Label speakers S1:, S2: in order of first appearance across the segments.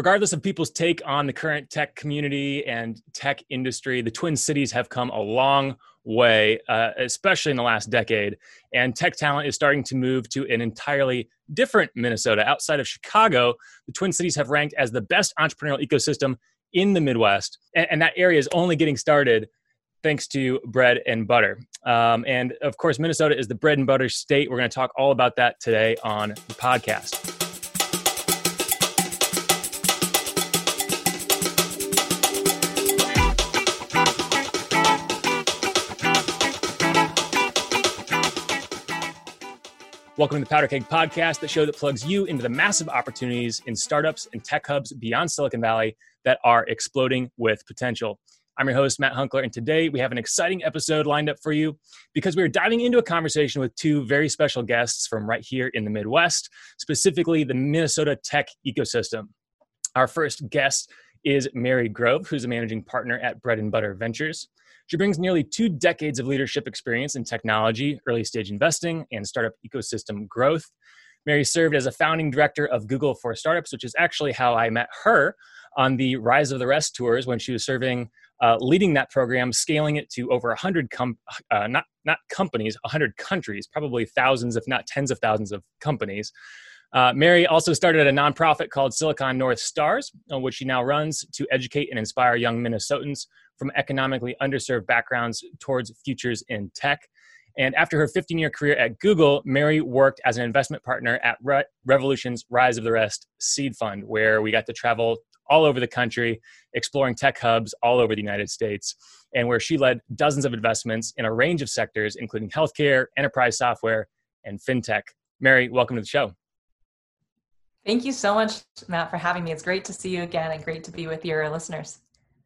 S1: regardless of people's take on the current tech community and tech industry, the Twin Cities have come a long way, uh, especially in the last decade. And tech talent is starting to move to an entirely different Minnesota. Outside of Chicago, the Twin Cities have ranked as the best entrepreneurial ecosystem in the Midwest. And, and that area is only getting started thanks to bread and butter. Um, and of course, Minnesota is the bread and butter state. We're going to talk all about that today on the podcast. Welcome to the Powder Keg Podcast, the show that plugs you into the massive opportunities in startups and tech hubs beyond Silicon Valley that are exploding with potential. I'm your host, Matt Hunckler, and today we have an exciting episode lined up for you because we're diving into a conversation with two very special guests from right here in the Midwest, specifically the Minnesota tech ecosystem. Our first guest is Mary Grove, who's a managing partner at Bread and Butter Ventures. She brings nearly two decades of leadership experience in technology, early stage investing, and startup ecosystem growth. Mary served as a founding director of Google for Startups, which is actually how I met her on the Rise of the Rest tours when she was serving, uh, leading that program, scaling it to over 100 com- uh, not not companies, 100 countries, probably thousands, if not tens of thousands of companies. Uh, Mary also started a nonprofit called Silicon North Stars, uh, which she now runs to educate and inspire young Minnesotans from economically underserved backgrounds towards futures in tech. And after her 15 year career at Google, Mary worked as an investment partner at Re- Revolution's Rise of the Rest seed fund, where we got to travel all over the country, exploring tech hubs all over the United States, and where she led dozens of investments in a range of sectors, including healthcare, enterprise software, and fintech. Mary, welcome to the show.
S2: Thank you so much, Matt, for having me. It's great to see you again and great to be with your listeners.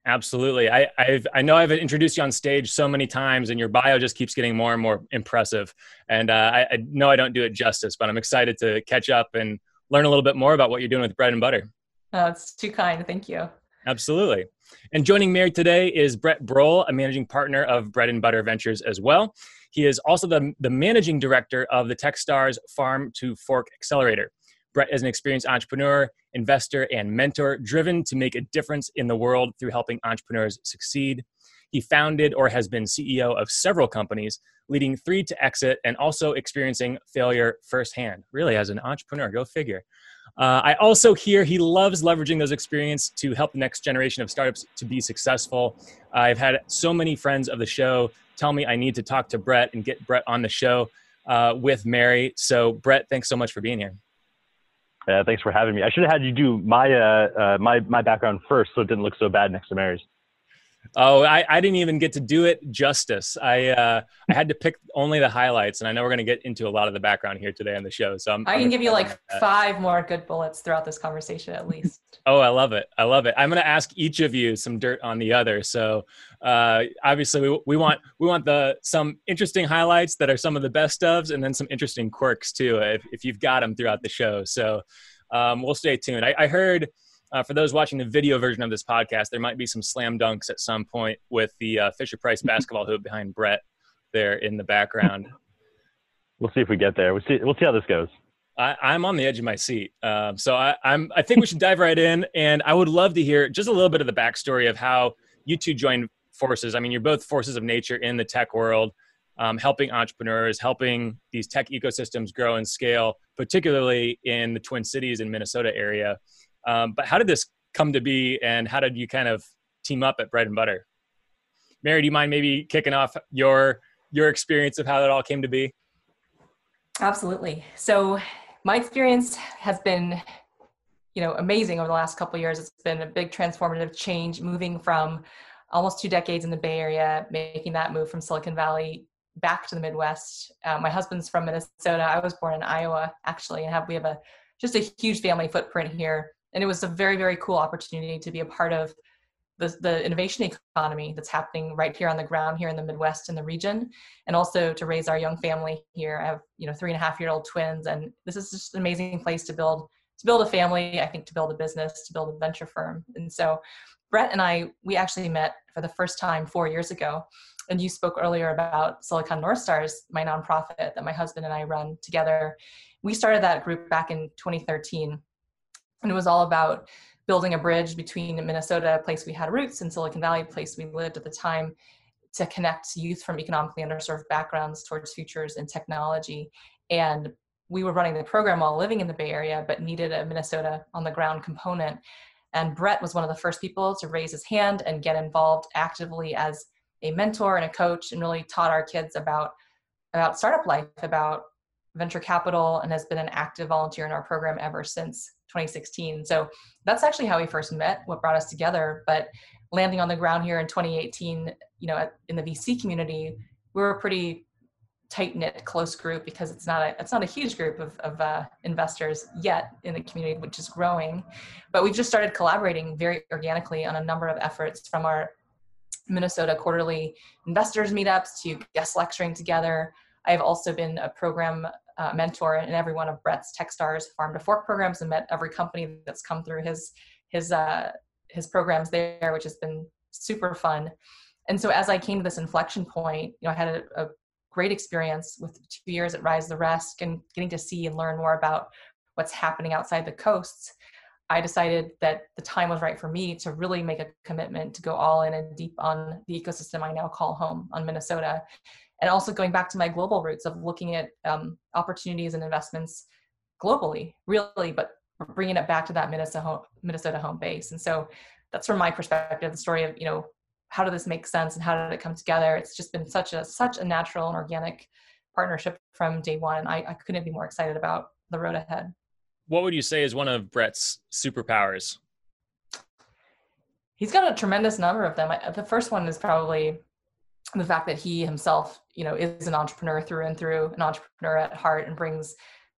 S1: Absolutely. I I've, i know I've introduced you on stage so many times, and your bio just keeps getting more and more impressive. And uh, I, I, know I don't do it justice, but I'm excited to catch up and learn a little bit more about what you're doing with bread and butter.
S2: Oh, it's too kind. Thank you.
S1: Absolutely. And joining Mary today is Brett Brohl, a managing partner of Bread and Butter Ventures as well. He is also the, the managing director of the TechStars Farm to Fork Accelerator. Brett is an experienced entrepreneur, investor, and mentor driven to make a difference in the world through helping entrepreneurs succeed. He founded or has been CEO of several companies, leading three to exit and also experiencing failure firsthand. Really, as an entrepreneur, go figure. Uh, I also hear he loves leveraging those experience to help the next generation of startups to be successful. I've had so many friends of the show tell me I need to talk to Brett and get Brett on the show uh, with Mary. So, Brett, thanks so much for being here.
S3: Uh, thanks for having me. I should have had you do my uh, uh, my my background first, so it didn't look so bad next to Mary's.
S1: Oh, I, I didn't even get to do it justice. I uh, I had to pick only the highlights, and I know we're going to get into a lot of the background here today on the show. So I'm,
S2: I can
S1: I'm
S2: give you like five more good bullets throughout this conversation at least.
S1: oh, I love it. I love it. I'm going to ask each of you some dirt on the other. So uh, obviously, we, we want we want the some interesting highlights that are some of the best ofs, and then some interesting quirks too, if if you've got them throughout the show. So um, we'll stay tuned. I, I heard uh, for those watching the video version of this podcast, there might be some slam dunks at some point with the uh, Fisher Price basketball hoop behind Brett there in the background.
S3: We'll see if we get there. We'll see. We'll see how this goes.
S1: I, am on the edge of my seat, um, so I, I'm. I think we should dive right in, and I would love to hear just a little bit of the backstory of how you two joined forces. I mean, you're both forces of nature in the tech world, um, helping entrepreneurs, helping these tech ecosystems grow and scale, particularly in the Twin Cities and Minnesota area. Um, but how did this come to be, and how did you kind of team up at Bread and Butter? Mary, do you mind maybe kicking off your your experience of how that all came to be?
S2: Absolutely. So my experience has been, you know, amazing over the last couple years. It's been a big transformative change, moving from almost two decades in the Bay Area, making that move from Silicon Valley back to the Midwest. Uh, my husband's from Minnesota. I was born in Iowa, actually, and have we have a just a huge family footprint here and it was a very very cool opportunity to be a part of the, the innovation economy that's happening right here on the ground here in the midwest in the region. And also to raise our young family here. I have you know three and a half year old twins and this is just an amazing place to build to build a family i think to build a business to build a venture firm. And so brett and i we actually met for the first time four years ago. And you spoke earlier about silicon north stars my nonprofit that my husband and i run together. We started that group back in 2013 and it was all about building a bridge between Minnesota, a place we had roots, and Silicon Valley, a place we lived at the time, to connect youth from economically underserved backgrounds towards futures in technology. And we were running the program while living in the Bay Area, but needed a Minnesota on the ground component. And Brett was one of the first people to raise his hand and get involved actively as a mentor and a coach and really taught our kids about about startup life, about venture capital, and has been an active volunteer in our program ever since 2016. So that's actually how we first met, what brought us together. But landing on the ground here in 2018, you know, in the VC community, we were a pretty tight knit, close group because it's not a it's not a huge group of, of uh, investors yet in the community, which is growing. But we've just started collaborating very organically on a number of efforts from our Minnesota quarterly investors meetups to guest lecturing together. I have also been a program uh, mentor in every one of Brett's Techstars farm to fork programs and met every company that's come through his his uh, his programs there, which has been super fun. And so as I came to this inflection point, you know, I had a, a great experience with two years at Rise the Rest and getting to see and learn more about what's happening outside the coasts. I decided that the time was right for me to really make a commitment to go all in and deep on the ecosystem I now call home on Minnesota. And also going back to my global roots of looking at um, opportunities and investments globally, really, but bringing it back to that Minnesota, Minnesota home base. And so that's from my perspective, the story of, you know, how did this make sense and how did it come together? It's just been such a, such a natural and organic partnership from day one. I, I couldn't be more excited about the road ahead.
S1: What would you say is one of Brett's superpowers?
S2: He's got a tremendous number of them. The first one is probably the fact that he himself, you know, is an entrepreneur through and through, an entrepreneur at heart, and brings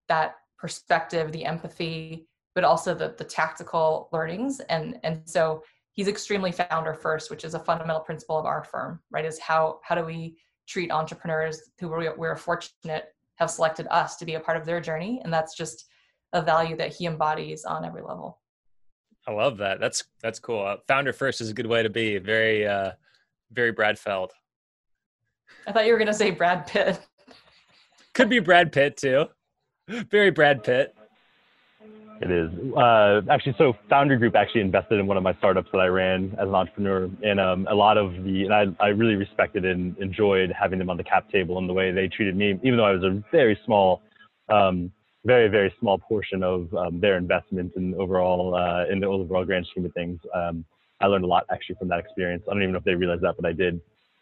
S2: that perspective, the empathy, but also the the tactical learnings. And and so he's extremely founder first, which is a fundamental principle of our firm, right? Is how how do we treat entrepreneurs who we're, we're fortunate have selected us to be a part of their journey, and that's just a value that he embodies on every level.
S1: I love that. That's that's cool. Uh, founder first is a good way to be. Very uh, very Brad Feld.
S2: I thought you were going to say Brad Pitt.
S1: Could be Brad Pitt too. Very Brad Pitt.
S3: It is uh, actually so. Foundry Group actually invested in one of my startups that I ran as an entrepreneur, and um, a lot of the and I, I really respected and enjoyed having them on the cap table and the way they treated me, even though I was a very small, um, very very small portion of um, their investment and overall uh, in the overall grand scheme of things. Um, I learned a lot actually from that experience. I don't even know if they realized that, but I did.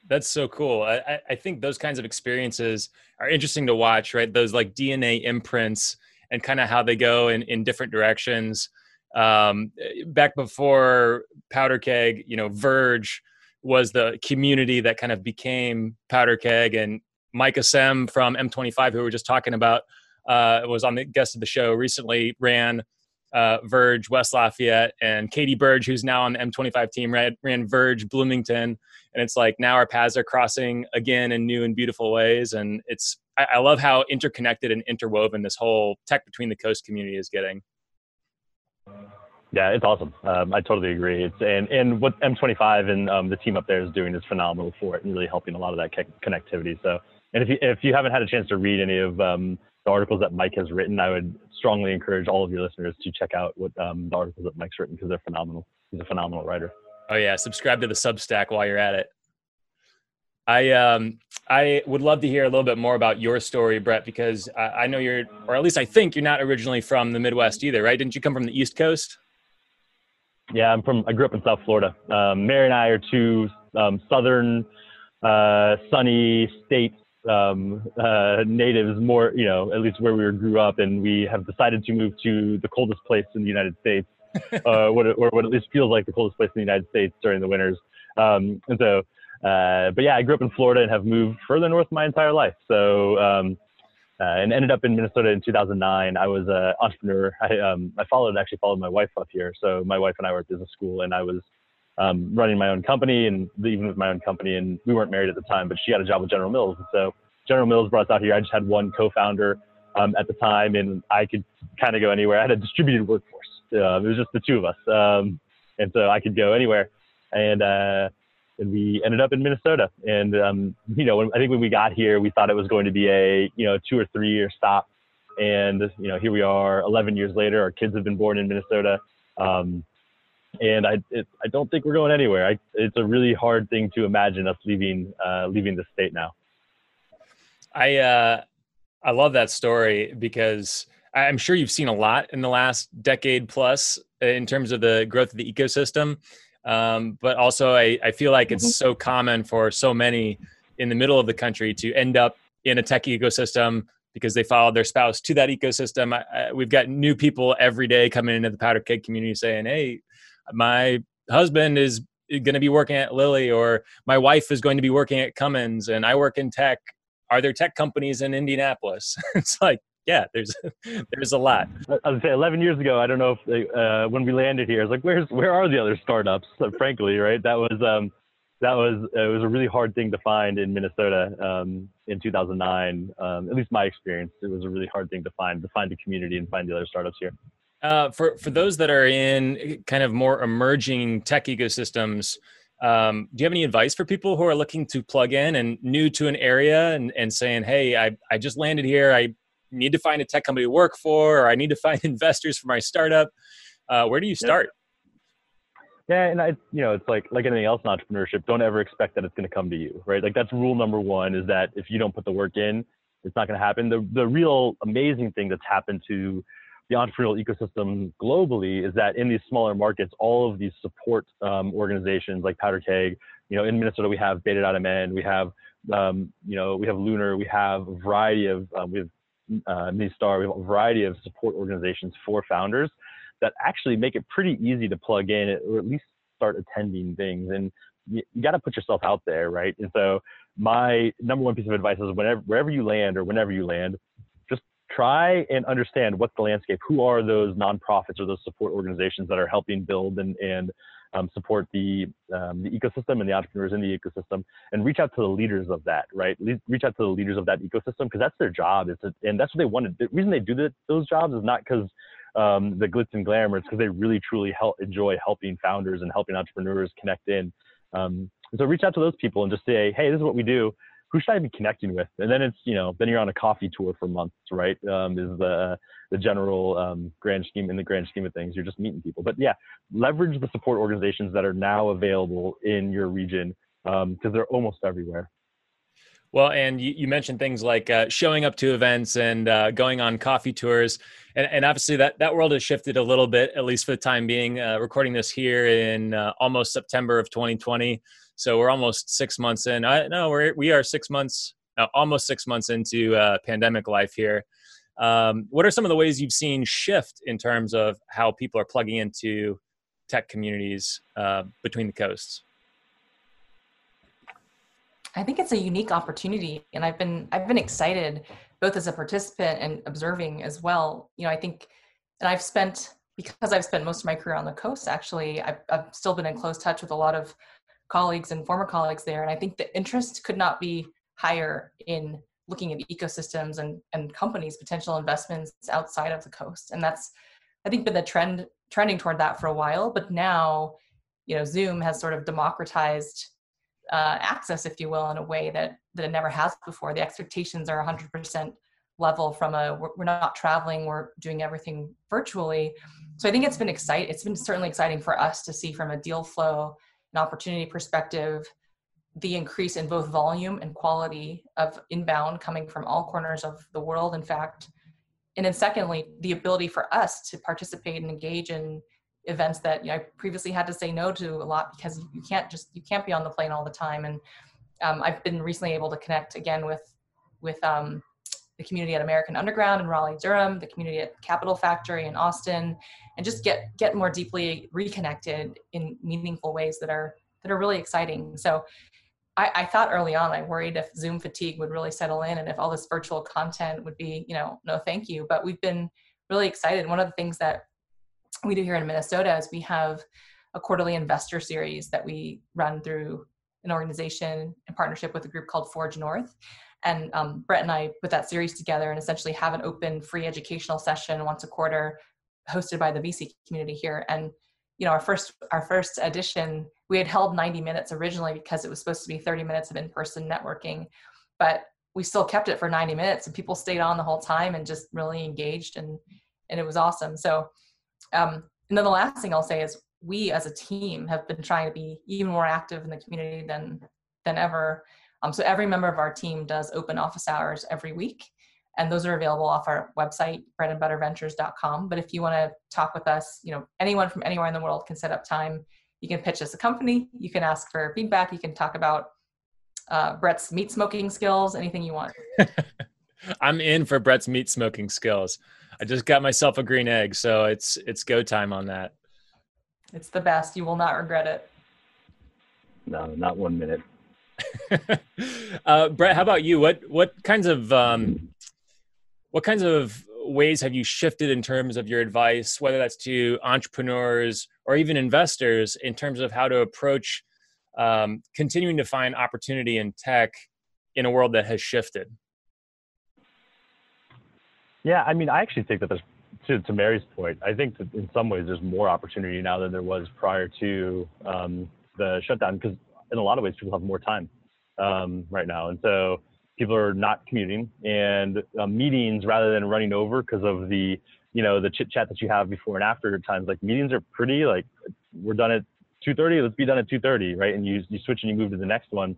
S1: That's so cool. I, I think those kinds of experiences are interesting to watch, right? Those like DNA imprints and kind of how they go in, in different directions. Um, back before Powder Keg, you know, Verge was the community that kind of became Powder Keg, and Mike Asem from M25, who we were just talking about, uh, was on the guest of the show recently, ran uh, Verge West Lafayette, and Katie Burge, who's now on the M25 team, ran, ran Verge Bloomington. And it's like now our paths are crossing again in new and beautiful ways. And it's I, I love how interconnected and interwoven this whole tech between the coast community is getting.
S3: Yeah, it's awesome. Um, I totally agree. It's and and what M25 and um, the team up there is doing is phenomenal for it and really helping a lot of that connectivity. So, and if you if you haven't had a chance to read any of um, the articles that Mike has written, I would strongly encourage all of your listeners to check out what um, the articles that Mike's written because they're phenomenal. He's a phenomenal writer.
S1: Oh yeah, subscribe to the Substack while you're at it. I um I would love to hear a little bit more about your story, Brett, because I, I, know you're, or at least I think you're not originally from the Midwest either, right? Didn't you come from the East Coast?
S3: Yeah, I'm from. I grew up in South Florida. Um, Mary and I are two um, southern, uh, sunny states um, uh, natives, more you know, at least where we grew up, and we have decided to move to the coldest place in the United States, uh, what, or what at least feels like the coldest place in the United States during the winters. Um, and so uh, but yeah, I grew up in Florida and have moved further north my entire life. So, um, uh, and ended up in Minnesota in 2009. I was an entrepreneur. I, um, I followed, actually followed my wife up here. So my wife and I were at business school and I was um, running my own company and even with my own company. And we weren't married at the time, but she got a job with General Mills. And so General Mills brought us out here. I just had one co-founder um, at the time and I could kind of go anywhere. I had a distributed workforce. Uh, it was just the two of us. Um, and so I could go anywhere. And, uh, and we ended up in Minnesota. And um, you know, when, I think when we got here, we thought it was going to be a you know two or three year stop, and you know here we are, 11 years later. Our kids have been born in Minnesota. Um, and I it, I don't think we're going anywhere. I, it's a really hard thing to imagine us leaving uh, leaving the state now.
S1: I uh, I love that story because I'm sure you've seen a lot in the last decade plus in terms of the growth of the ecosystem. Um, but also, I, I feel like it's mm-hmm. so common for so many in the middle of the country to end up in a tech ecosystem because they followed their spouse to that ecosystem. I, I, we've got new people every day coming into the powder keg community saying, "Hey, my husband is going to be working at Lilly, or my wife is going to be working at Cummins, and I work in tech. Are there tech companies in Indianapolis?" it's like, yeah, there's there's a lot.
S3: I would say 11 years ago, I don't know if they, uh, when we landed here, I was like, "Where's where are the other startups?" frankly, right? That was um, that was it was a really hard thing to find in Minnesota um, in 2009. Um, at least my experience, it was a really hard thing to find to find a community and find the other startups here.
S1: Uh, for for those that are in kind of more emerging tech ecosystems, um, do you have any advice for people who are looking to plug in and new to an area and, and saying, "Hey, I I just landed here. I need to find a tech company to work for, or I need to find investors for my startup." Uh, where do you start?
S3: Yeah, and I, you know, it's like like anything else in entrepreneurship. Don't ever expect that it's going to come to you, right? Like that's rule number one: is that if you don't put the work in, it's not going to happen. The the real amazing thing that's happened to the entrepreneurial ecosystem globally is that in these smaller markets, all of these support um, organizations like Powder Keg, you know, in Minnesota we have Beta.mn, we have, um, you know, we have Lunar, we have a variety of, um, we have uh, Star, we have a variety of support organizations for founders that actually make it pretty easy to plug in or at least start attending things. And you, you got to put yourself out there, right? And so my number one piece of advice is whenever wherever you land or whenever you land, try and understand what's the landscape. Who are those nonprofits or those support organizations that are helping build and and um, support the um, the ecosystem and the entrepreneurs in the ecosystem, and reach out to the leaders of that, right? Le- reach out to the leaders of that ecosystem because that's their job. Is to, and that's what they wanted. The reason they do those jobs is not because um, the glitz and glamour. It's because they really truly help enjoy helping founders and helping entrepreneurs connect in. Um, so reach out to those people and just say, hey, this is what we do. Who should I be connecting with? And then it's you know then you're on a coffee tour for months, right? Um, is the the general um, grand scheme in the grand scheme of things. You're just meeting people. But yeah, leverage the support organizations that are now available in your region because um, they're almost everywhere.
S1: Well, and you, you mentioned things like uh, showing up to events and uh, going on coffee tours, and, and, obviously that that world has shifted a little bit, at least for the time being. Uh, recording this here in uh, almost September of 2020, so we're almost six months in. I, no, we're we are six months, uh, almost six months into uh, pandemic life here. Um, what are some of the ways you've seen shift in terms of how people are plugging into tech communities between the coasts?
S2: I think it's a unique opportunity, and I've been I've been excited both as a participant and observing as well. You know, I think, and I've spent because I've spent most of my career on the coast. Actually, I've, I've still been in close touch with a lot of colleagues and former colleagues there, and I think the interest could not be higher in looking at ecosystems and and companies potential investments outside of the coast, and that's I think been the trend trending toward that for a while. But now, you know, Zoom has sort of democratized uh, access, if you will, in a way that that it never has before. The expectations are 100% level from a we're, we're not traveling, we're doing everything virtually. So I think it's been exciting. It's been certainly exciting for us to see from a deal flow and opportunity perspective the increase in both volume and quality of inbound coming from all corners of the world. In fact, and then secondly, the ability for us to participate and engage in events that you know, I previously had to say no to a lot because you can't just you can't be on the plane all the time. And um, I've been recently able to connect again with with um, the community at American Underground in Raleigh, Durham, the community at Capital Factory in Austin, and just get get more deeply reconnected in meaningful ways that are that are really exciting. So I, I, thought early on, I worried if Zoom fatigue would really settle in and if all this virtual content would be, you know, no thank you. But we've been really excited. One of the things that we do here in Minnesota is we have a quarterly investor series that we run through an organization in partnership with a group called Forge North. And um, Brett and I put that series together and essentially have an open free educational session once a quarter hosted by the VC community here. And you know, our first our first edition, we had held 90 minutes originally because it was supposed to be 30 minutes of in-person networking, but we still kept it for 90 minutes and people stayed on the whole time and just really engaged and and it was awesome. So um, and then the last thing I'll say is we as a team have been trying to be even more active in the community than than ever. Um, so every member of our team does open office hours every week, and those are available off our website breadandbutterventures.com. But if you want to talk with us, you know anyone from anywhere in the world can set up time. You can pitch us a company. You can ask for feedback. You can talk about uh, Brett's meat smoking skills, anything you want.
S1: I'm in for Brett's meat smoking skills. I just got myself a green egg, so it's it's go time on that.
S2: It's the best. You will not regret it.
S3: No, not one minute.
S1: uh, Brett, how about you? What what kinds of um, what kinds of ways have you shifted in terms of your advice, whether that's to entrepreneurs or even investors, in terms of how to approach um, continuing to find opportunity in tech in a world that has shifted?
S3: Yeah, I mean, I actually think that there's to, to Mary's point, I think that in some ways there's more opportunity now than there was prior to um, the shutdown because in a lot of ways people have more time um, right now, and so people are not commuting and uh, meetings rather than running over because of the you know the chit chat that you have before and after times. Like meetings are pretty like we're done at 2:30, let's be done at 2:30, right? And you you switch and you move to the next one.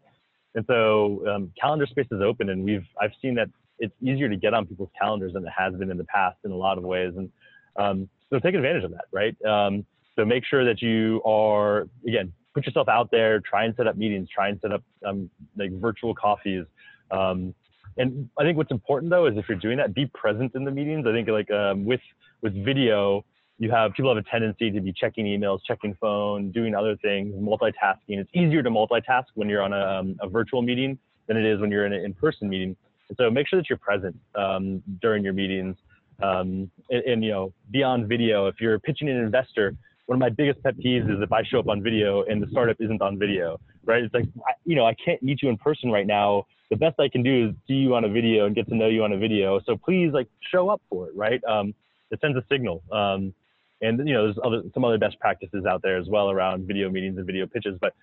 S3: And so um, calendar space is open, and we've I've seen that it's easier to get on people's calendars than it has been in the past in a lot of ways. And um, so take advantage of that, right? Um, so make sure that you are again put yourself out there, try and set up meetings, try and set up um, like virtual coffees. Um, and I think what's important though is if you're doing that, be present in the meetings. I think like um, with with video, you have people have a tendency to be checking emails, checking phone, doing other things, multitasking. It's easier to multitask when you're on a, um, a virtual meeting than it is when you're in an in-person meeting. So make sure that you're present um, during your meetings. Um, and, and, you know, beyond video, if you're pitching an investor, one of my biggest pet peeves is if I show up on video and the startup isn't on video, right? It's like, I, you know, I can't meet you in person right now. The best I can do is see you on a video and get to know you on a video. So please, like, show up for it, right? Um, it sends a signal. Um, and you know, there's other some other best practices out there as well around video meetings and video pitches. But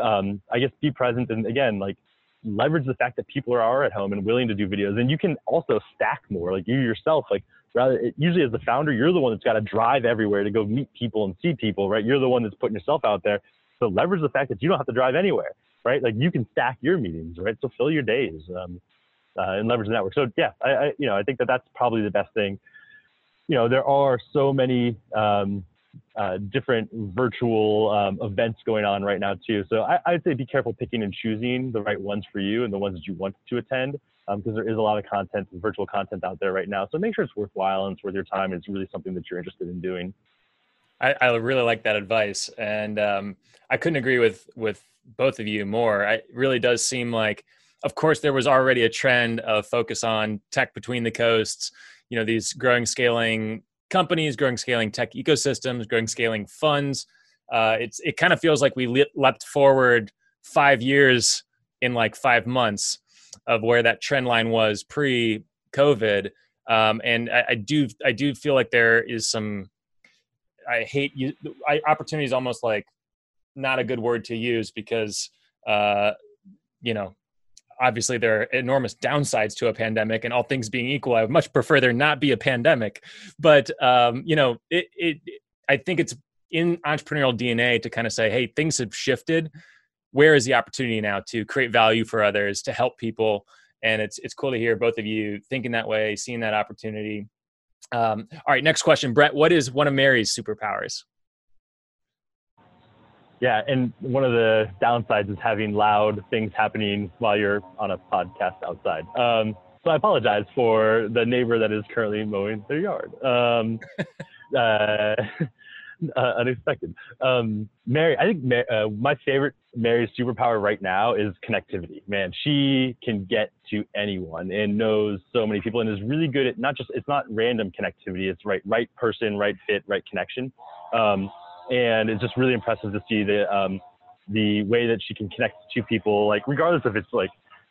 S3: um, I guess be present and again, like leverage the fact that people are at home and willing to do videos. And you can also stack more like you yourself like rather it, usually as the founder you're the one that's got to drive everywhere to go meet people and see people right? You're the one that's putting yourself out there. So leverage the fact that you don't have to drive anywhere right? Like you can stack your meetings right? So fill your days um, uh, and leverage the network. So yeah I, I you know i think that that's probably the best thing. You know there are so many um, uh, different virtual um, events going on right now too. So I, I'd say be careful picking and choosing the right ones for you and the ones that you want to attend because um, there is a lot of content, virtual content out there right now. So make sure it's worthwhile and it's worth your time. It's really something that you're interested in doing.
S1: I, I really like that advice, and um, I couldn't agree with with both of you more. It really does seem like, of course, there was already a trend of focus on tech between the coasts. You know, these growing, scaling companies, growing scaling tech ecosystems, growing scaling funds. Uh, it's it kind of feels like we le- leapt forward five years in like five months of where that trend line was pre-COVID. Um, and I, I, do I do feel like there is some I hate you I, opportunity is almost like not a good word to use because uh, you know obviously there are enormous downsides to a pandemic and all things being equal i would much prefer there not be a pandemic. But um, you know it, it i think it's in entrepreneurial dna to kind of say hey things have shifted. Where is the opportunity now to create value for others to help people? And it's it's cool to hear both of you thinking that way seeing that opportunity. Um, all right next question. Brett what is one of mary's superpowers
S3: yeah, and one of the downsides is having loud things happening while you're on a podcast outside. Um, so I apologize for the neighbor that is currently mowing their yard. Um, uh, uh, unexpected. Um, Mary, I think uh, my favorite Mary's superpower right now is connectivity. Man, she can get to anyone and knows so many people and is really good at not just it's not random connectivity. It's right right person, right fit, right connection. Um, and it's just really impressive to see the um, the way that she can connect to people, like regardless if it's like,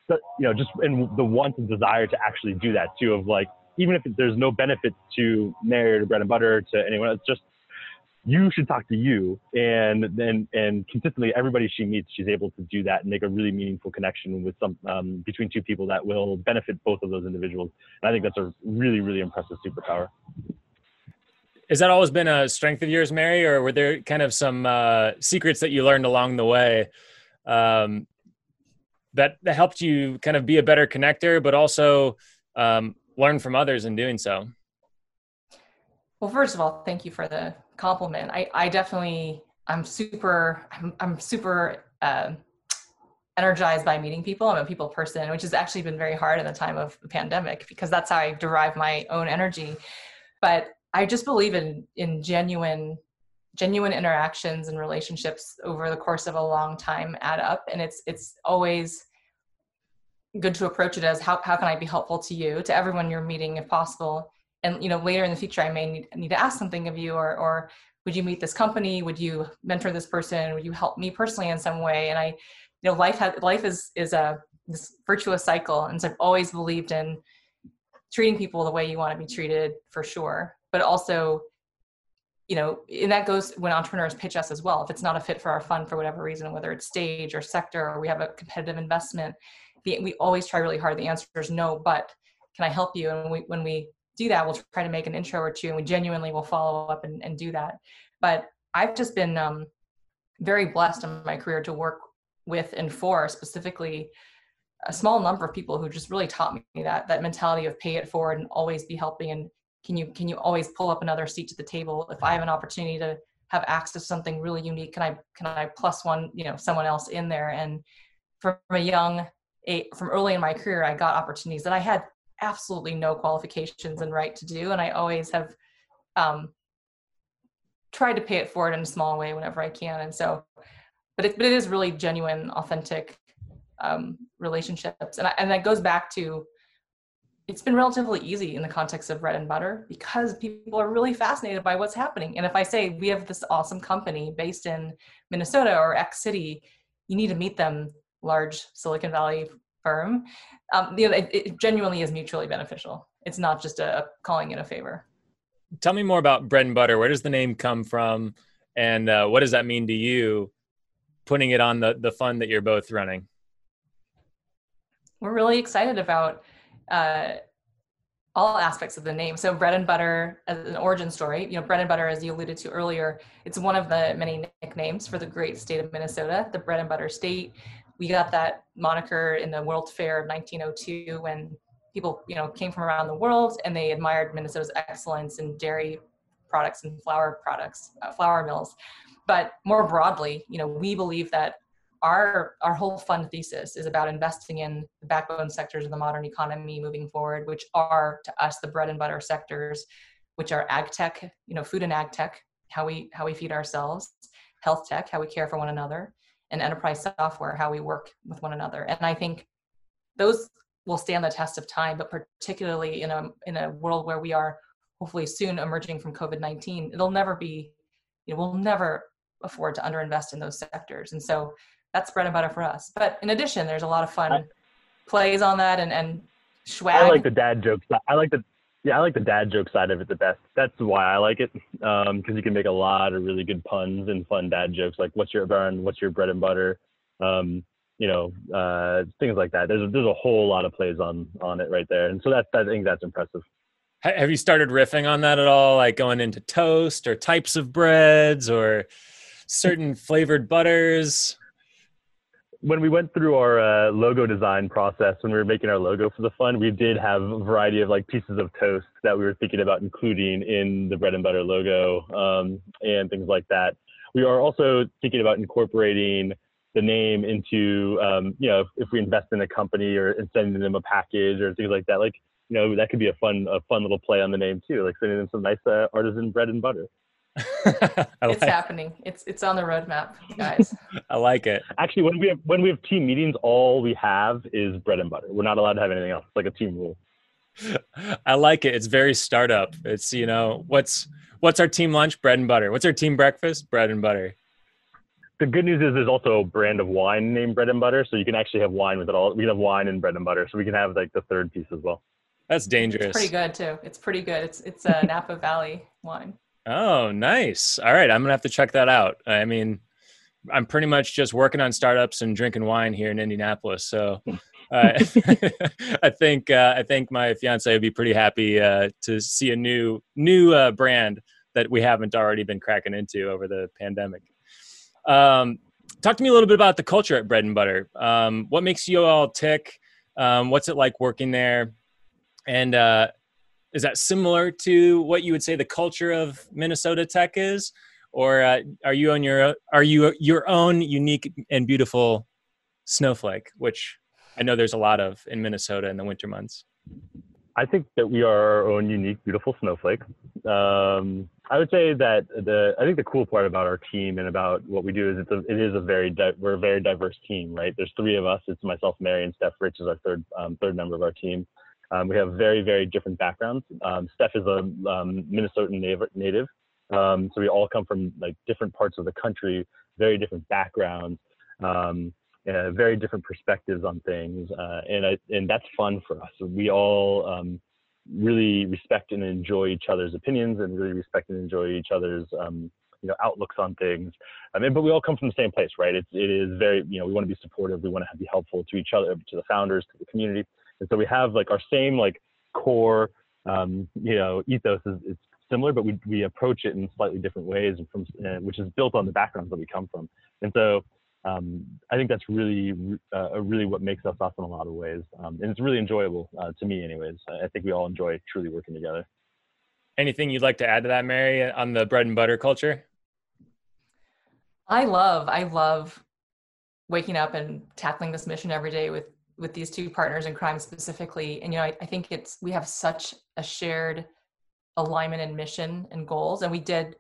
S3: you know, just in the want and desire to actually do that too. Of like, even if there's no benefit to Mary or bread and butter to anyone, it's just you should talk to you, and then and consistently everybody she meets, she's able to do that and make a really meaningful connection with some um, between two people that will benefit both of those individuals. And I think that's a really really impressive superpower
S1: Has that always been a strength of yours, Mary, or were there kind of some uh, secrets that you learned along the way um, that that helped you kind of be a better connector, but also um, learn from others in doing so?
S2: Well, first of all, thank you for the compliment. I, I definitely, I'm super, I'm, I'm super uh, energized by meeting people. I'm a people person, which has actually been very hard in the time of the pandemic because that's how I derive my own energy. But I just believe in in genuine genuine interactions and relationships over the course of a long time add up. And it's it's always good to approach it as how, how can i be helpful to you to everyone you're meeting if possible? And you know later in the future i may need, need to ask something of you or or would you meet this company? Would you mentor this person? Would you help me personally in some way? And i you know life has life is is a this virtuous cycle. And so i've always believed in treating people the way you want to be treated for sure but also you know and that goes when entrepreneurs pitch us as well. If it's not a fit for our fund for whatever reason whether it's stage or sector or we have a competitive investment the, we always try really hard. The answer is no but can i help you? And we, when we do that we'll try to make an intro or two and we genuinely will follow up and, and do that. But i've just been um, very blessed in my career to work with and for specifically a small number of people who just really taught me that that mentality of pay it forward and always be helping and can you can you always pull up another seat to the table? If i have an opportunity to have access to something really unique can i can i plus one you know someone else in there? And from a young from early in my career i got opportunities that i had absolutely no qualifications and right to do. And i always have um, tried to pay it forward in a small way whenever i can. And so but it, but it is really genuine authentic um, relationships. And, I, and that goes back to it's been relatively easy in the context of bread and butter because people are really fascinated by what's happening. And if I say we have this awesome company based in Minnesota or X city, you need to meet them, large Silicon Valley firm. Um, you know, it, it, genuinely is mutually beneficial. It's not just a, a calling in a favor.
S1: Tell me more about bread and butter. Where does the name come from, and uh, what does that mean to you? Putting it on the the fund that you're both running.
S2: We're really excited about uh, all aspects of the name. So bread and butter as an origin story, you know, bread and butter, as you alluded to earlier, it's one of the many nicknames for the great state of Minnesota, the bread and butter state. We got that moniker in the World Fair of 1902 when people, you know, came from around the world and they admired Minnesota's excellence in dairy products and flour products, uh, flour mills. But more broadly, you know, we believe that our our whole fund thesis is about investing in the backbone sectors of the modern economy moving forward, which are to us the bread and butter sectors, which are ag tech, you know, food and ag tech, how we how we feed ourselves, health tech, how we care for one another, and enterprise software, how we work with one another. And I think those will stand the test of time, but particularly in a in a world where we are hopefully soon emerging from COVID-19, it'll never be, you know, we'll never afford to underinvest in those sectors. And so that's bread and butter for us. But in addition, there's a lot of fun I, plays on that and and swag.
S3: I like the dad jokes. I like the yeah, I like the dad joke side of it the best. That's why I like it because um, you can make a lot of really good puns and fun dad jokes. Like, what's your burn? What's your bread and butter? Um, you know, uh, things like that. There's a, there's a whole lot of plays on on it right there, and so that's I think that's impressive.
S1: Have you started riffing on that at all? Like going into toast or types of breads or certain flavored butters?
S3: When we went through our uh, logo design process when we were making our logo for the fund, we did have a variety of like pieces of toast that we were thinking about including in the bread and butter logo um, and things like that. We are also thinking about incorporating the name into, um, you know, if, if, we invest in a company or sending them a package or things like that. Like, you know, that could be a fun, a fun little play on the name too, like sending them some nice uh, artisan bread and butter.
S2: it's happening. It's it's on the roadmap, guys.
S1: I like it.
S3: Actually, when we have when we have team meetings, all we have is bread and butter. We're not allowed to have anything else. It's like a team rule.
S1: I like it. It's very startup. It's you know what's what's our team lunch? Bread and butter. What's our team breakfast? Bread and butter.
S3: The good news is there's also a brand of wine named bread and butter, so you can actually have wine with it all. We can have wine and bread and butter, so we can have like the third piece as well.
S1: That's dangerous.
S2: It's pretty good too. It's pretty good. It's it's a Napa Valley wine.
S1: Oh, nice. All right, I'm gonna have to check that out. I mean, I'm pretty much just working on startups and drinking wine here in Indianapolis. So, uh, I think uh, I think my fiance would be pretty happy uh, to see a new new uh, brand that we haven't already been cracking into over the pandemic. Um, talk to me a little bit about the culture at Bread and Butter. Um, what makes you all tick? Um, what's it like working there? And uh, is that similar to what you would say the culture of Minnesota Tech is, or uh, are you on your are you your own unique and beautiful snowflake, which I know there's a lot of in Minnesota in the winter months?
S3: I think that we are our own unique, beautiful snowflake. Um, I would say that the I think the cool part about our team and about what we do is it's a, it is a very di- we're a very diverse team, right? There's three of us. It's myself, Mary, and Steph Rich is our third um, third member of our team. Um, we have very very different backgrounds. Um, Steph is a um, Minnesotan native, um, so we all come from like different parts of the country, very different backgrounds. Um, very different perspectives on things, uh, and I, and that's fun for us. We all um, really respect and enjoy each other's opinions, and really respect and enjoy each other's you know outlooks on things. I mean, but we all come from the same place, right? It's it is very you know we want to be supportive, we want to be helpful to each other, to the founders, to the community, and so we have like our same like core um, you know ethos is, is similar, but we we approach it in slightly different ways, and from uh, which is built on the backgrounds that we come from, and so um, I think that's really, uh, really what makes us us in a lot of ways, um, and it's really enjoyable uh, to me, anyways. I think we all enjoy truly working together.
S1: Anything you'd like to add to that, Mary, on the bread and butter culture?
S2: I love, I love waking up and tackling this mission every day with with these two partners in crime specifically. And you know, I, I think it's we have such a shared alignment and mission and goals. And we did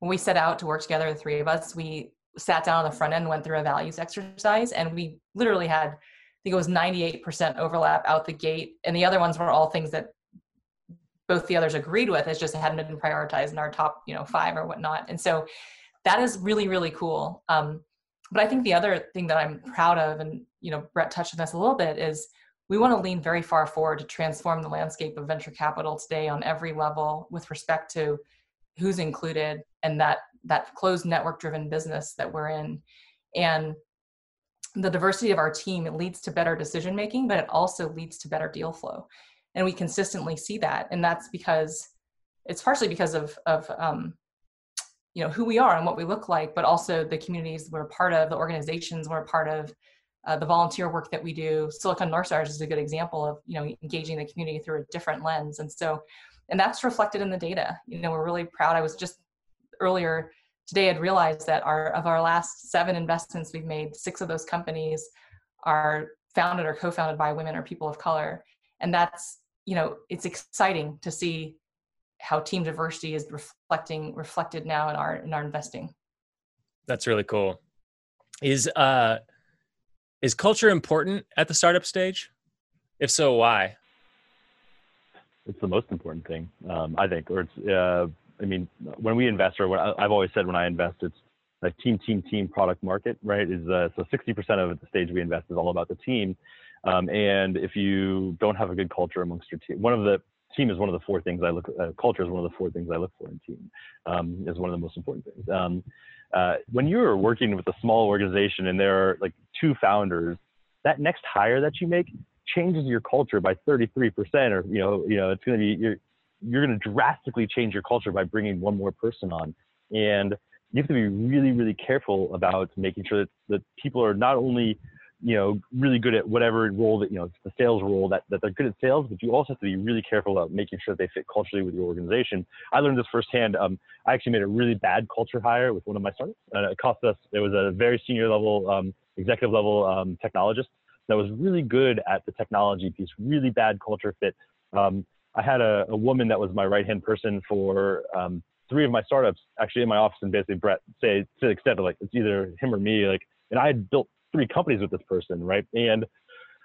S2: when we set out to work together, the three of us, we sat down on the front end, went through a values exercise, and we literally had, I think it was 98% overlap out the gate. And the other ones were all things that both the others agreed with. It's just hadn't been prioritized in our top, you know, five or whatnot. And so that is really, really cool. Um, but I think the other thing that I'm proud of, and you know, Brett touched on this a little bit, is we want to lean very far forward to transform the landscape of venture capital today on every level with respect to who's included and that that closed network driven business that we're in. And the diversity of our team it leads to better decision making but it also leads to better deal flow. And we consistently see that and that's because it's partially because of of um, you know who we are and what we look like but also the communities we're part of the organizations we're part of uh, the volunteer work that we do. Silicon north stars is a good example of you know engaging the community through a different lens. And so and that's reflected in the data. You know we're really proud. I was just earlier today had realized that our of our last seven investments we've made, six of those companies are founded or co-founded by women or people of color. And that's, you know, it's exciting to see how team diversity is reflecting reflected now in our in our investing.
S1: That's really cool. Is uh is culture important at the startup stage? If so, why?
S3: It's the most important thing, um, I think, or it's uh, I mean, when we invest, or when I, have always said when I invest, it's like team, team, team, product, market, right? Is uh, so 60% of the stage we invest is all about the team. Um, and if you don't have a good culture amongst your team, one of the team is one of the four things I look. Uh, culture is one of the four things I look for in team. Um, is one of the most important things. Um, uh, when you're working with a small organization and there are like two founders, that next hire that you make changes your culture by 33% or you know you know it's going to be you're you're going to drastically change your culture by bringing one more person on. And you have to be really, really careful about making sure that, that people are not only, you know, really good at whatever role that, you know, the sales role that, that they're good at sales, but you also have to be really careful about making sure they fit culturally with your organization. I learned this firsthand. Um, I actually made a really bad culture hire with one of my startups. And it cost us, it was a very senior level, um, executive level um, technologist that was really good at the technology piece, really bad culture fit. Um, I had a, a woman that was my right hand person for um, three of my startups actually in my office, and basically Brett say to the extent of like it's either him or me. Like, and I had built three companies with this person, right? And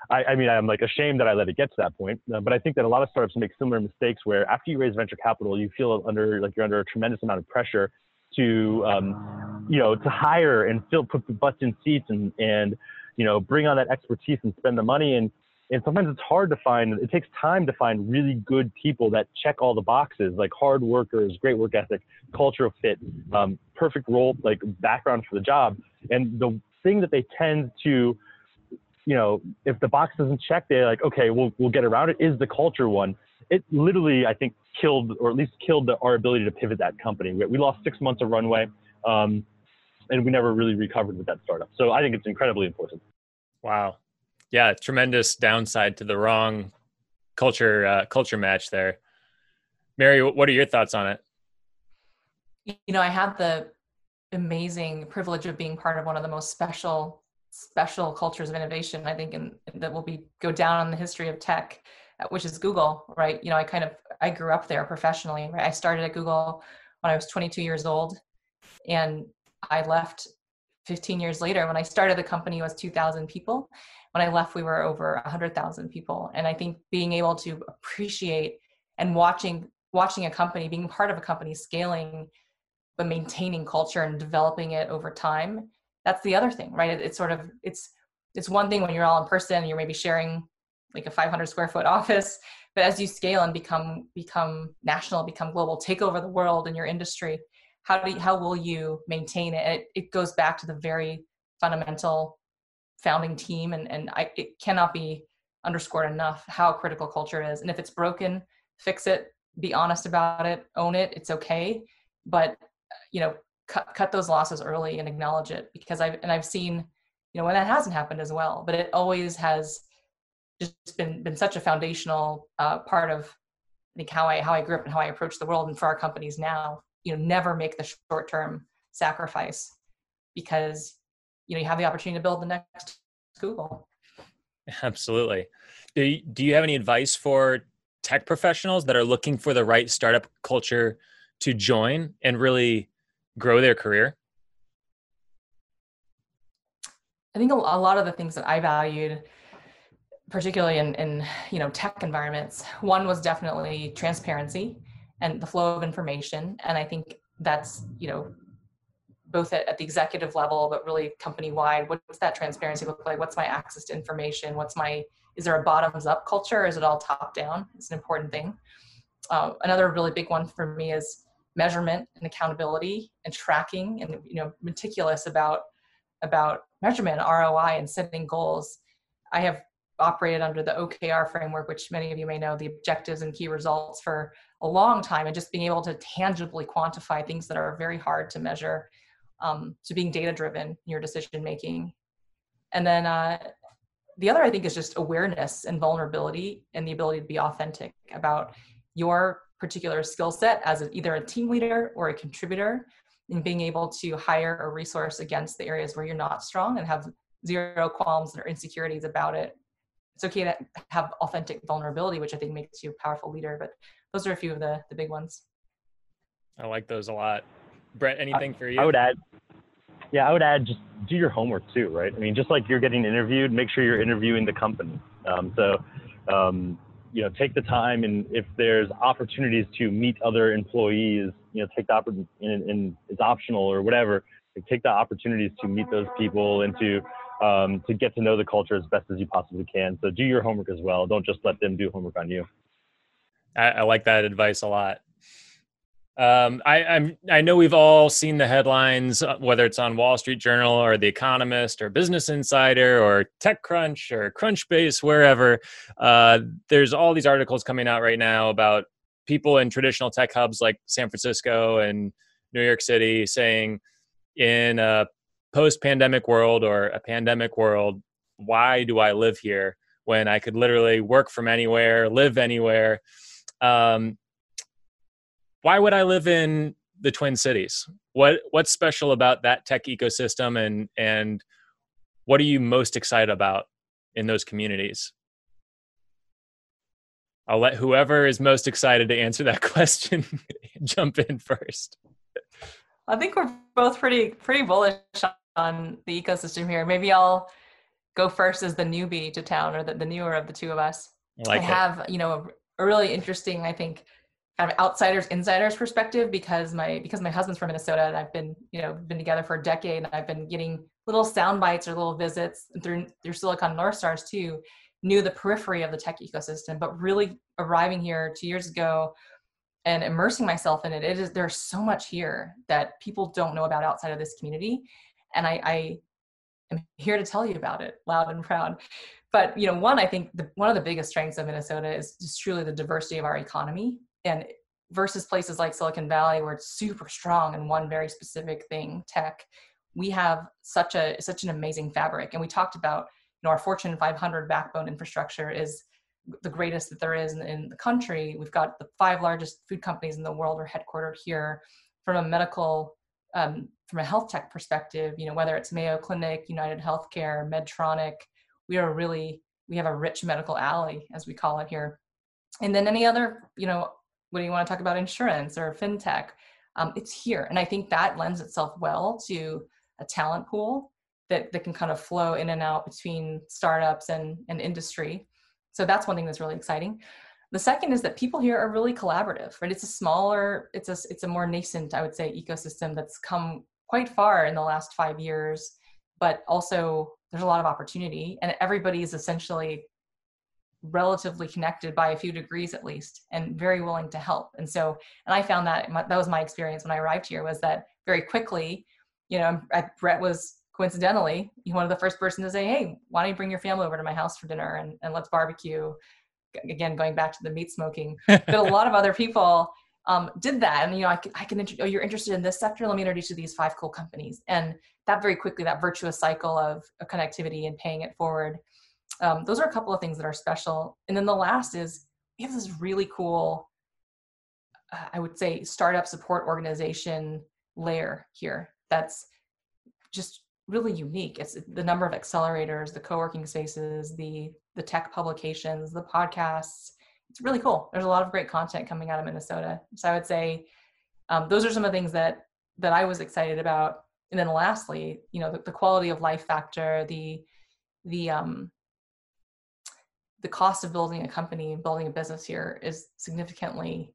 S3: I, I mean, I'm like ashamed that I let it get to that point. Uh, but I think that a lot of startups make similar mistakes where after you raise venture capital, you feel under like you're under a tremendous amount of pressure to, um, you know, to hire and fill put the butts in seats and and you know bring on that expertise and spend the money and and sometimes it's hard to find it takes time to find really good people that check all the boxes like hard workers great work ethic cultural fit um, perfect role like background for the job and the thing that they tend to you know if the box doesn't check they're like okay we'll, we'll get around it is the culture one it literally, I think, killed or at least killed the, our ability to pivot that company. We, we lost six months of runway, um, and we never really recovered with that startup. So I think it's incredibly important.
S1: Wow, yeah, tremendous downside to the wrong culture uh, culture match there. Mary, what are your thoughts on it?
S2: You know, I had the amazing privilege of being part of one of the most special special cultures of innovation. I think, and that will be go down in the history of tech uh, which is Google, right? You know, I kind of I grew up there professionally, right? I started at Google when I was 22 years old, and I left 15 years later. When I started, the company was 2,000 people. When I left, we were over 100,000 people. And I think being able to appreciate and watching watching a company, being part of a company scaling, but maintaining culture and developing it over time. That's the other thing, right? It, it's sort of it's it's one thing when you're all in person and you're maybe sharing like a 500 square foot office but as you scale and become become national become global take over the world in your industry how do you, how will you maintain it? it it goes back to the very fundamental founding team and and I, it cannot be underscored enough how critical culture is and if it's broken fix it be honest about it own it it's okay but you know cut cut those losses early and acknowledge it because i've and i've seen you know when that hasn't happened as well but it always has just been been such a foundational uh, part of I think how I how I grew up and how I approach the world and for our companies now. You know, never make the short term sacrifice because you know you have the opportunity to build the next Google.
S1: Absolutely. Do you, do you have any advice for tech professionals that are looking for the right startup culture to join and really grow their career?
S2: I think a, lot of the things that I valued particularly in, in you know tech environments one was definitely transparency and the flow of information. And i think that's you know both at, at the executive level but really company wide what's that transparency look like? What's my access to information? What's my is there a bottoms up culture? Or is it all top down it's an important thing. Uh, another really big one for me is measurement and accountability and tracking and you know meticulous about about measurement roi and setting goals i have operated under the OKR framework, which many of you may know, the objectives and key results for a long time, and just being able to tangibly quantify things that are very hard to measure, um, to being data driven in your decision making. And then uh, the other, I think, is just awareness and vulnerability and the ability to be authentic about your particular skill set as a, either a team leader or a contributor, and being able to hire a resource against the areas where you're not strong and have zero qualms or insecurities about it it's okay to have authentic vulnerability, which I think makes you a powerful leader. But those are a few of the the big ones.
S1: I like those a lot. Brett, anything
S3: I,
S1: for you?
S3: I would add, yeah, I would add just do your homework too, right? I mean, just like you're getting interviewed, make sure you're interviewing the company. Um, so, um, you know, take the time and if there's opportunities to meet other employees, you know, take the opportunity and, it's optional or whatever. Take the opportunities to meet those people and to um, to get to know the culture as best as you possibly can. So do your homework as well. Don't just let them do homework on you.
S1: I, I like that advice a lot. Um, I, I'm, I know we've all seen the headlines, uh, whether it's on Wall Street Journal or The Economist or Business Insider or TechCrunch or Crunchbase, wherever. Uh, there's all these articles coming out right now about people in traditional tech hubs like San Francisco and New York City saying in a post pandemic world or a pandemic world, why do I live here when I could literally work from anywhere, live anywhere? Um, why would I live in the Twin Cities? What what's special about that tech ecosystem, and and what are you most excited about in those communities? I'll let whoever is most excited to answer that question jump in first.
S2: I think we're both pretty pretty bullish on the ecosystem here. Maybe I'll go first as the newbie to town or the, the newer of the two of us.
S1: I, like
S2: I have, you know, a, a, really interesting, I think, kind of outsiders, insiders perspective because my because my husband's from Minnesota and I've been, you know, been together for a decade and I've been getting little sound bites or little visits through through Silicon North Stars too, knew the periphery of the tech ecosystem, but really arriving here two years ago and immersing myself in it, it is there's so much here that people don't know about outside of this community and I, I am here to tell you about it loud and proud. But you know, one, I think the, one of the biggest strengths of Minnesota is just truly the diversity of our economy, and versus places like Silicon Valley where it's super strong in one very specific thing, tech. We have such a such an amazing fabric, and we talked about you know our Fortune 500 backbone infrastructure is the greatest that there is in, in, the country. We've got the five largest food companies in the world are headquartered here. From a medical, um, from a health tech perspective, you know, whether it's Mayo Clinic, United Healthcare, Medtronic, we are really we have a rich medical alley, as we call it here. And then any other, you know, what do you want to talk about insurance or fintech? Um, it's here, and I think that lends itself well to a talent pool that that can kind of flow in and out between startups and and industry so that's one thing that's really exciting. The second is that people here are really collaborative, right? It's a smaller, it's a it's a more nascent, I would say, ecosystem that's come quite far in the last five years, but also there's a lot of opportunity, and everybody is essentially relatively connected by a few degrees at least, and very willing to help. And so, and I found that that was my experience when I arrived here was that very quickly, you know, I, Brett was coincidentally, one of the first person to say, "Hey, why don't you bring your family over to my house for dinner and, and let's barbecue?" Again, going back to the meat smoking, but a lot of other people um, did that, and you know, I can, I can oh, you're interested in this sector? Let me introduce you to these five cool companies, and that very quickly, that virtuous cycle of, of connectivity and paying it forward. Um, those are a couple of things that are special, and then the last is we have this really cool, uh, I would say, startup support organization layer here. That's just really unique. It's the number of accelerators, the co-working spaces, the the tech publications, the podcasts. It's really cool. There's a lot of great content coming out of Minnesota. So I would say um, those are some of the things that that I was excited about. And then lastly, you know, the, the quality of life factor, the the um, the cost of building a company, and building a business here is significantly.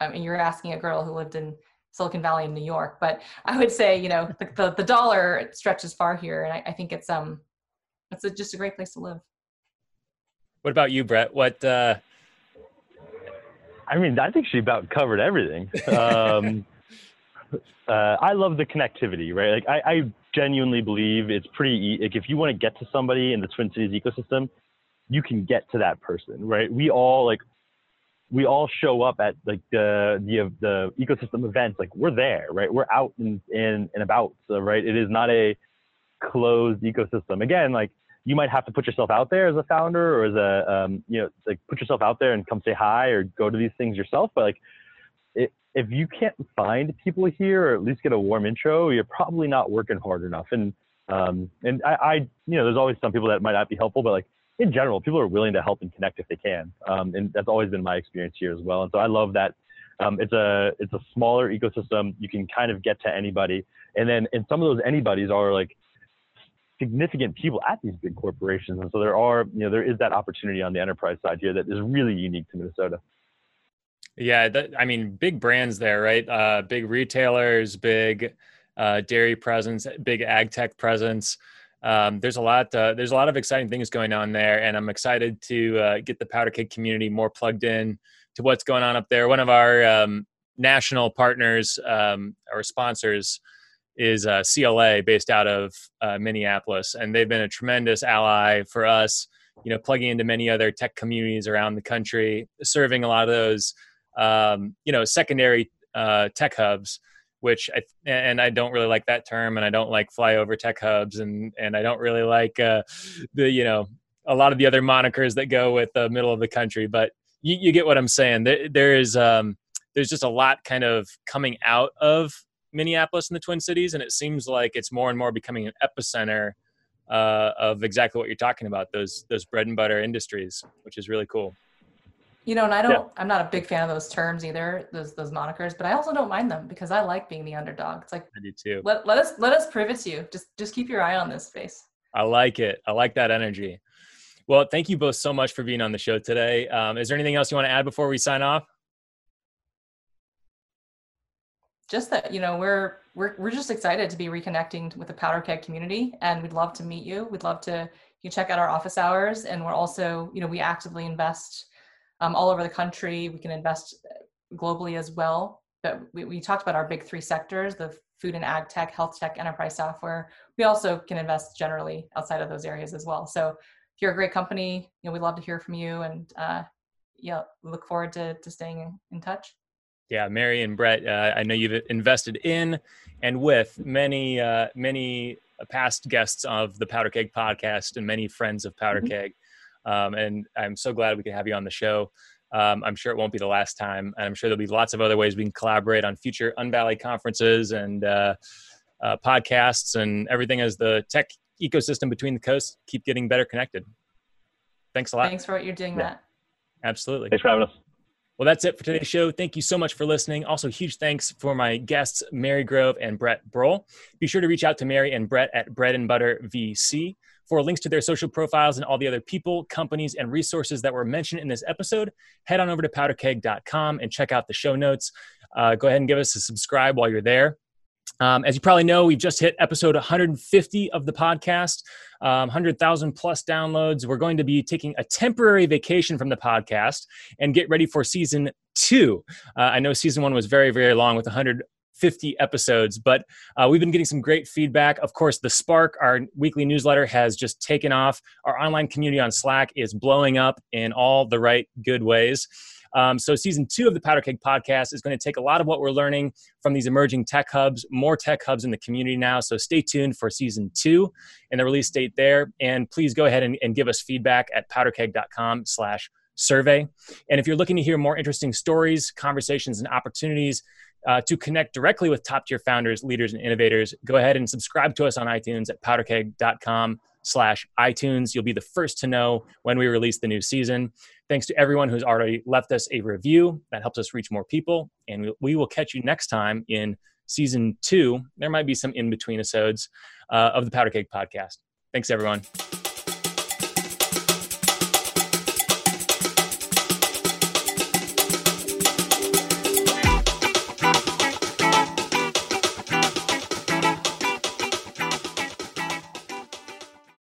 S2: I mean, you're asking a girl who lived in Silicon Valley in New York. But I would say, you know, the, the, the dollar stretches far here. And I, I think it's, um, it's a, just a great place to live.
S1: What about you, Brett? What, uh,
S3: I mean, I think she about covered everything. Um, uh, I love the connectivity, right? Like, I, I genuinely believe it's pretty. Like, if you want to get to somebody in the Twin Cities ecosystem, you can get to that person, right? We all like we all show up at like the the the ecosystem events like we're there right? We're out and in and about so, right? It is not a closed ecosystem. Again like you might have to put yourself out there as a founder or as a um, you know like put yourself out there and come say hi or go to these things yourself but like it, if you can't find people here or at least get a warm intro you're probably not working hard enough. And um, and I, I you know there's always some people that might not be helpful but like in general, people are willing to help and connect if they can, um, and that's always been my experience here as well. And so I love that. Um, it's a it's a smaller ecosystem. You can kind of get to anybody, and then and some of those anybody's are like significant people at these big corporations, and so there are you know there is that opportunity on the enterprise side here that is really unique to Minnesota.
S1: Yeah, that, I mean, big brands there, right? Uh, big retailers, big uh, dairy presence, big ag tech presence um, there's a lot uh, there's a lot of exciting things going on there and i'm excited to uh, get the powder keg community more plugged in to what's going on up there. One of our um, national partners um, or sponsors is uh, cla based out of uh, minneapolis and they've been a tremendous ally for us you know plugging into many other tech communities around the country serving a lot of those um, you know secondary uh, tech hubs which I and I don't really like that term, and I don't like flyover tech hubs, and and I don't really like uh, the you know a lot of the other monikers that go with the middle of the country. But you, you get what I'm saying. There, there is um, there's just a lot kind of coming out of Minneapolis and the Twin Cities, and it seems like it's more and more becoming an epicenter uh, of exactly what you're talking about those those bread and butter industries, which is really cool.
S2: You know, and I don't, yeah. I'm not a big fan of those terms either, those those monikers, but I also don't mind them because I like being the underdog. It's like
S1: I do too.
S2: Let, let us let us prove it to you. Just just keep your eye on this space.
S1: I like it. I like that energy. Well, thank you both so much for being on the show today. Um, is there anything else you want to add before we sign off?
S2: Just that you know we're we're we're just excited to be reconnecting with the Powder Keg community, and we'd love to meet you. We'd love to you check out our office hours, and we're also you know we actively invest um, all over the country. We can invest globally as well. But we, we talked about our big three sectors: the food and ag tech, health tech, enterprise software. We also can invest generally outside of those areas as well. So if you're a great company, you know, we'd love to hear from you and uh, yeah, look forward to, to staying in touch.
S1: Yeah, Mary and Brett, uh, I know you've invested in and with many, uh, many past guests of the Powder Keg podcast and many friends of Powder mm-hmm. Keg. Um, and I'm so glad we could have you on the show. Um, I'm sure it won't be the last time. And I'm sure there'll be lots of other ways we can collaborate on future Unvalley conferences and uh, uh, podcasts and everything as the tech ecosystem between the coasts keep getting better connected. Thanks a lot.
S2: Thanks for what you're doing, yeah. Matt.
S1: Absolutely.
S3: Thanks for having us.
S1: Well, that's it for today's show. Thank you so much for listening. Also, huge thanks for my guests, Mary Grove and Brett Brohl. Be sure to reach out to Mary and Brett at Bread and Butter VC. For links to their social profiles and all the other people, companies, and resources that were mentioned in this episode, head on over to powderkeg.com and check out the show notes. Uh, go ahead and give us a subscribe while you're there. Um, as you probably know, we've just hit episode 150 of the podcast, um, 100,000 plus downloads. We're going to be taking a temporary vacation from the podcast and get ready for season two. Uh, I know season one was very, very long with 150 episodes, but uh, we've been getting some great feedback. Of course, the Spark, our weekly newsletter, has just taken off. Our online community on Slack is blowing up in all the right, good ways. Um, so, season two of the Powder Keg podcast is going to take a lot of what we're learning from these emerging tech hubs, more tech hubs in the community now. So, stay tuned for season two and the release date there. And please go ahead and, and give us feedback at powderkeg.com slash survey. And if you're looking to hear more interesting stories, conversations, and opportunities, uh, to connect directly with top tier founders, leaders, and innovators, go ahead and subscribe to us on iTunes at powderkeg.com slash iTunes. You'll be the first to know when we release the new season. Thanks to everyone who's already left us a review. That helps us reach more people. And we will catch you next time in season two. There might be some in between episodes uh, of the Powder Keg podcast. Thanks, everyone.